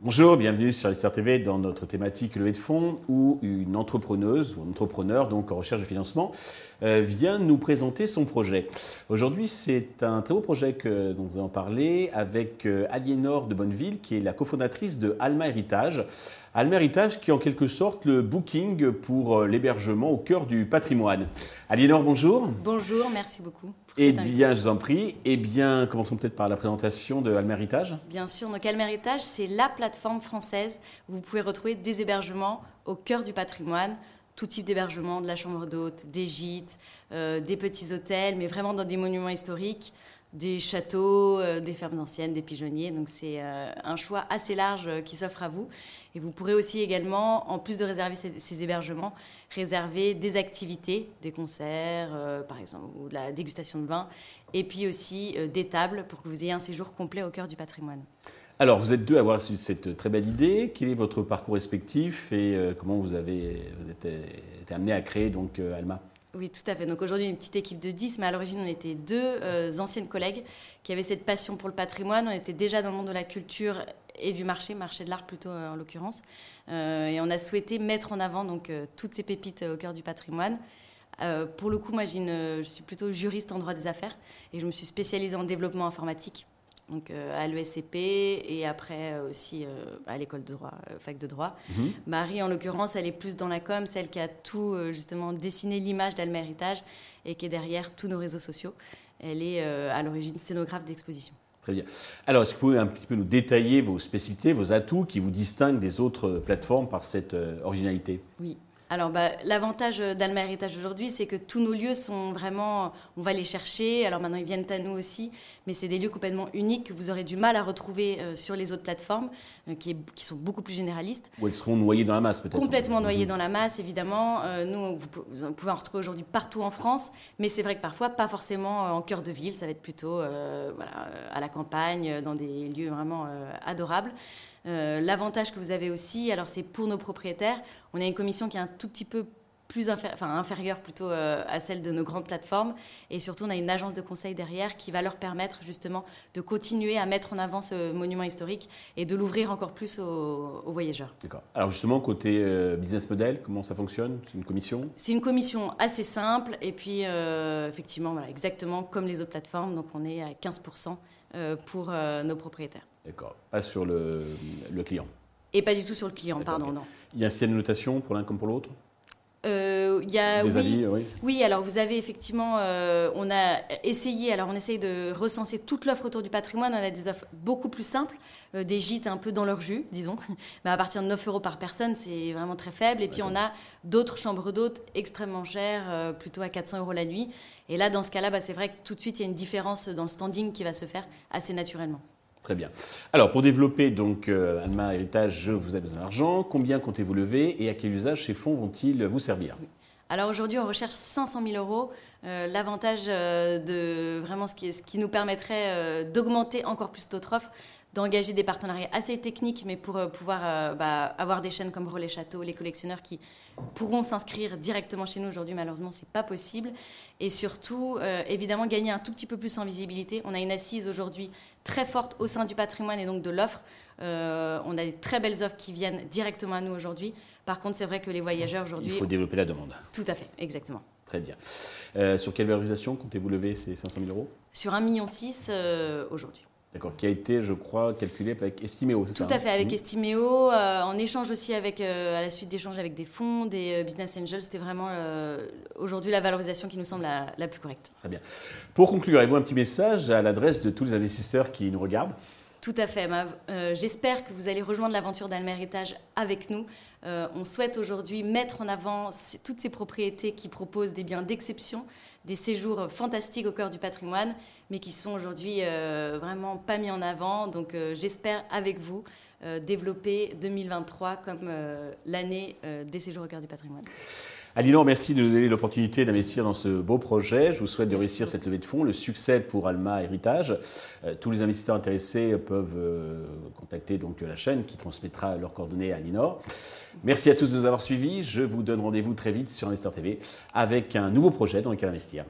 Bonjour, bienvenue sur Histoire TV dans notre thématique levée de fonds où une entrepreneuse ou un entrepreneur donc en recherche de financement euh, vient nous présenter son projet. Aujourd'hui, c'est un très beau projet que, dont nous allons parler avec euh, Aliénor de Bonneville qui est la cofondatrice de Alma Héritage. Alma Héritage qui est en quelque sorte le booking pour euh, l'hébergement au cœur du patrimoine. Aliénor, bonjour. Bonjour, merci beaucoup. Eh bien, je vous en prie. Eh bien, commençons peut-être par la présentation de Alma Héritage. Bien sûr, donc Alma Héritage, c'est la plateforme française où vous pouvez retrouver des hébergements au cœur du patrimoine, tout type d'hébergement, de la chambre d'hôte, des gîtes, euh, des petits hôtels, mais vraiment dans des monuments historiques, des châteaux, euh, des fermes anciennes, des pigeonniers. Donc c'est euh, un choix assez large qui s'offre à vous. Et vous pourrez aussi également, en plus de réserver ces, hébergements, réserver des activités, des concerts, par exemple, ou de la dégustation de vin, et puis aussi des tables pour que vous ayez un séjour complet au cœur du patrimoine. Alors, vous êtes deux à avoir cette très belle idée. Quel est votre parcours respectif et euh, comment vous avez été, amené à créer donc euh, Alma? Oui, tout à fait. Donc aujourd'hui, une petite équipe de 10, mais à l'origine, on était deux euh, anciennes collègues qui avaient cette passion pour le patrimoine. On était déjà dans le monde de la culture et du marché, marché de l'art plutôt en l'occurrence. et on a souhaité mettre en avant donc toutes ces pépites au cœur du patrimoine. pour le coup, moi, je suis plutôt juriste en droit des affaires et je me suis spécialisée en développement informatique donc euh, à l'ESCP et après euh, aussi euh, à l'école de droit, fac de droit. Mhm. Marie, en l'occurrence, elle est plus dans la com, celle qui a tout justement dessiné l'image d'Alma Héritage et qui est derrière tous nos réseaux sociaux. Elle est à l'origine scénographe d'exposition. Très bien. Alors, est-ce que vous pouvez un petit peu nous détailler vos spécificités, vos atouts qui vous distinguent des autres plateformes par cette originalité? Oui. Alors, bah, l'avantage d'Alma Héritage aujourd'hui, c'est que tous nos lieux sont vraiment. On va les chercher. Alors maintenant, ils viennent à nous aussi. Mais c'est des lieux complètement uniques que vous aurez du mal à retrouver euh, sur les autres plateformes, euh, qui, sont beaucoup plus généralistes. Ou elles seront noyées dans la masse, peut-être Complètement noyées mhm. dans la masse, évidemment. Euh, nous, vous, pouvez en retrouver aujourd'hui partout en France. Mais c'est vrai que parfois, pas forcément en cœur de ville. Ça va être plutôt voilà, à la campagne, dans des lieux vraiment adorables. Euh, l'avantage que vous avez aussi, alors c'est pour nos propriétaires, on a une commission qui est un tout petit peu plus enfin, inférieure plutôt euh, à celle de nos grandes plateformes. Et surtout, on a une agence de conseil derrière qui va leur permettre justement de continuer à mettre en avant ce monument historique et de l'ouvrir encore plus aux, voyageurs. D'accord. Alors justement, côté euh, business model, comment ça fonctionne? C'est une commission? C'est une commission assez simple. Et puis, effectivement, voilà, exactement comme les autres plateformes. Donc, on est à 15% pour nos propriétaires. D'accord. Pas sur le, client. Et pas du tout sur le client, pardon, non. Il y a de notation pour l'un comme pour l'autre? Euh, y a, Des oui, avis, oui. Oui, alors vous avez effectivement, euh, on a essayé, alors on essaye de recenser toute l'offre autour du patrimoine. On a des offres beaucoup plus simples, euh, des gîtes un peu dans leur jus, disons. Mais à partir de 9 euros par personne, c'est vraiment très faible. Et puis on a d'autres chambres d'hôtes extrêmement chères, euh, plutôt à 400 euros la nuit. Et là, dans ce cas-là, bah, c'est vrai que tout de suite, il y a une différence dans le standing qui va se faire assez naturellement. Très bien. Alors, pour développer donc euh, Héritage, vous avez besoin d'argent. Combien comptez-vous lever et à quel usage ces fonds vont-ils vous servir? Alors aujourd'hui, on recherche 500 000 euros. Euh, l'avantage euh, de vraiment ce qui, ce qui nous permettrait d'augmenter encore plus notre offre, d'engager des partenariats assez techniques, mais pour pouvoir bah, avoir des chaînes comme Relais Château, les collectionneurs qui pourront s'inscrire directement chez nous. Aujourd'hui, malheureusement, ce n'est pas possible. Et surtout, évidemment, gagner un tout petit peu plus en visibilité. On a une assise aujourd'hui très forte au sein du patrimoine et donc de l'offre. Euh, on a des très belles offres qui viennent directement à nous aujourd'hui. Par contre, c'est vrai que les voyageurs aujourd'hui... Il faut développer la demande. Tout à fait, exactement. Très bien. Euh, sur quelle valorisation comptez-vous lever ces 500 000 euros? Sur 1,6 million euh, aujourd'hui. D'accord, qui a été, je crois, calculé avec Estiméo, c'est ça Tout à fait, avec mmh. Estiméo, euh, en échange aussi avec, euh, à la suite d'échanges avec des fonds, des euh, business angels, c'était vraiment aujourd'hui la valorisation qui nous semble la, plus correcte. Très bien. Pour conclure, avez-vous un petit message à l'adresse de tous les investisseurs qui nous regardent? Tout à fait, Mav. J'espère que vous allez rejoindre l'aventure d'Almer Héritage avec nous. on souhaite aujourd'hui mettre en avant toutes ces propriétés qui proposent des biens d'exception, des séjours fantastiques au cœur du patrimoine, mais qui sont aujourd'hui euh, vraiment pas mis en avant. Donc euh, j'espère avec vous euh, développer 2023 comme l'année des séjours au cœur du patrimoine. Alinor, merci de nous donner l'opportunité d'investir dans ce beau projet. Je vous souhaite de réussir cette levée de fonds, le succès pour Alma Héritage. Euh, tous les investisseurs intéressés peuvent euh, contacter donc la chaîne qui transmettra leurs coordonnées à Alinor. Merci à tous de nous avoir suivis. Je vous donne rendez-vous très vite sur Investor TV avec un nouveau projet dans lequel investir.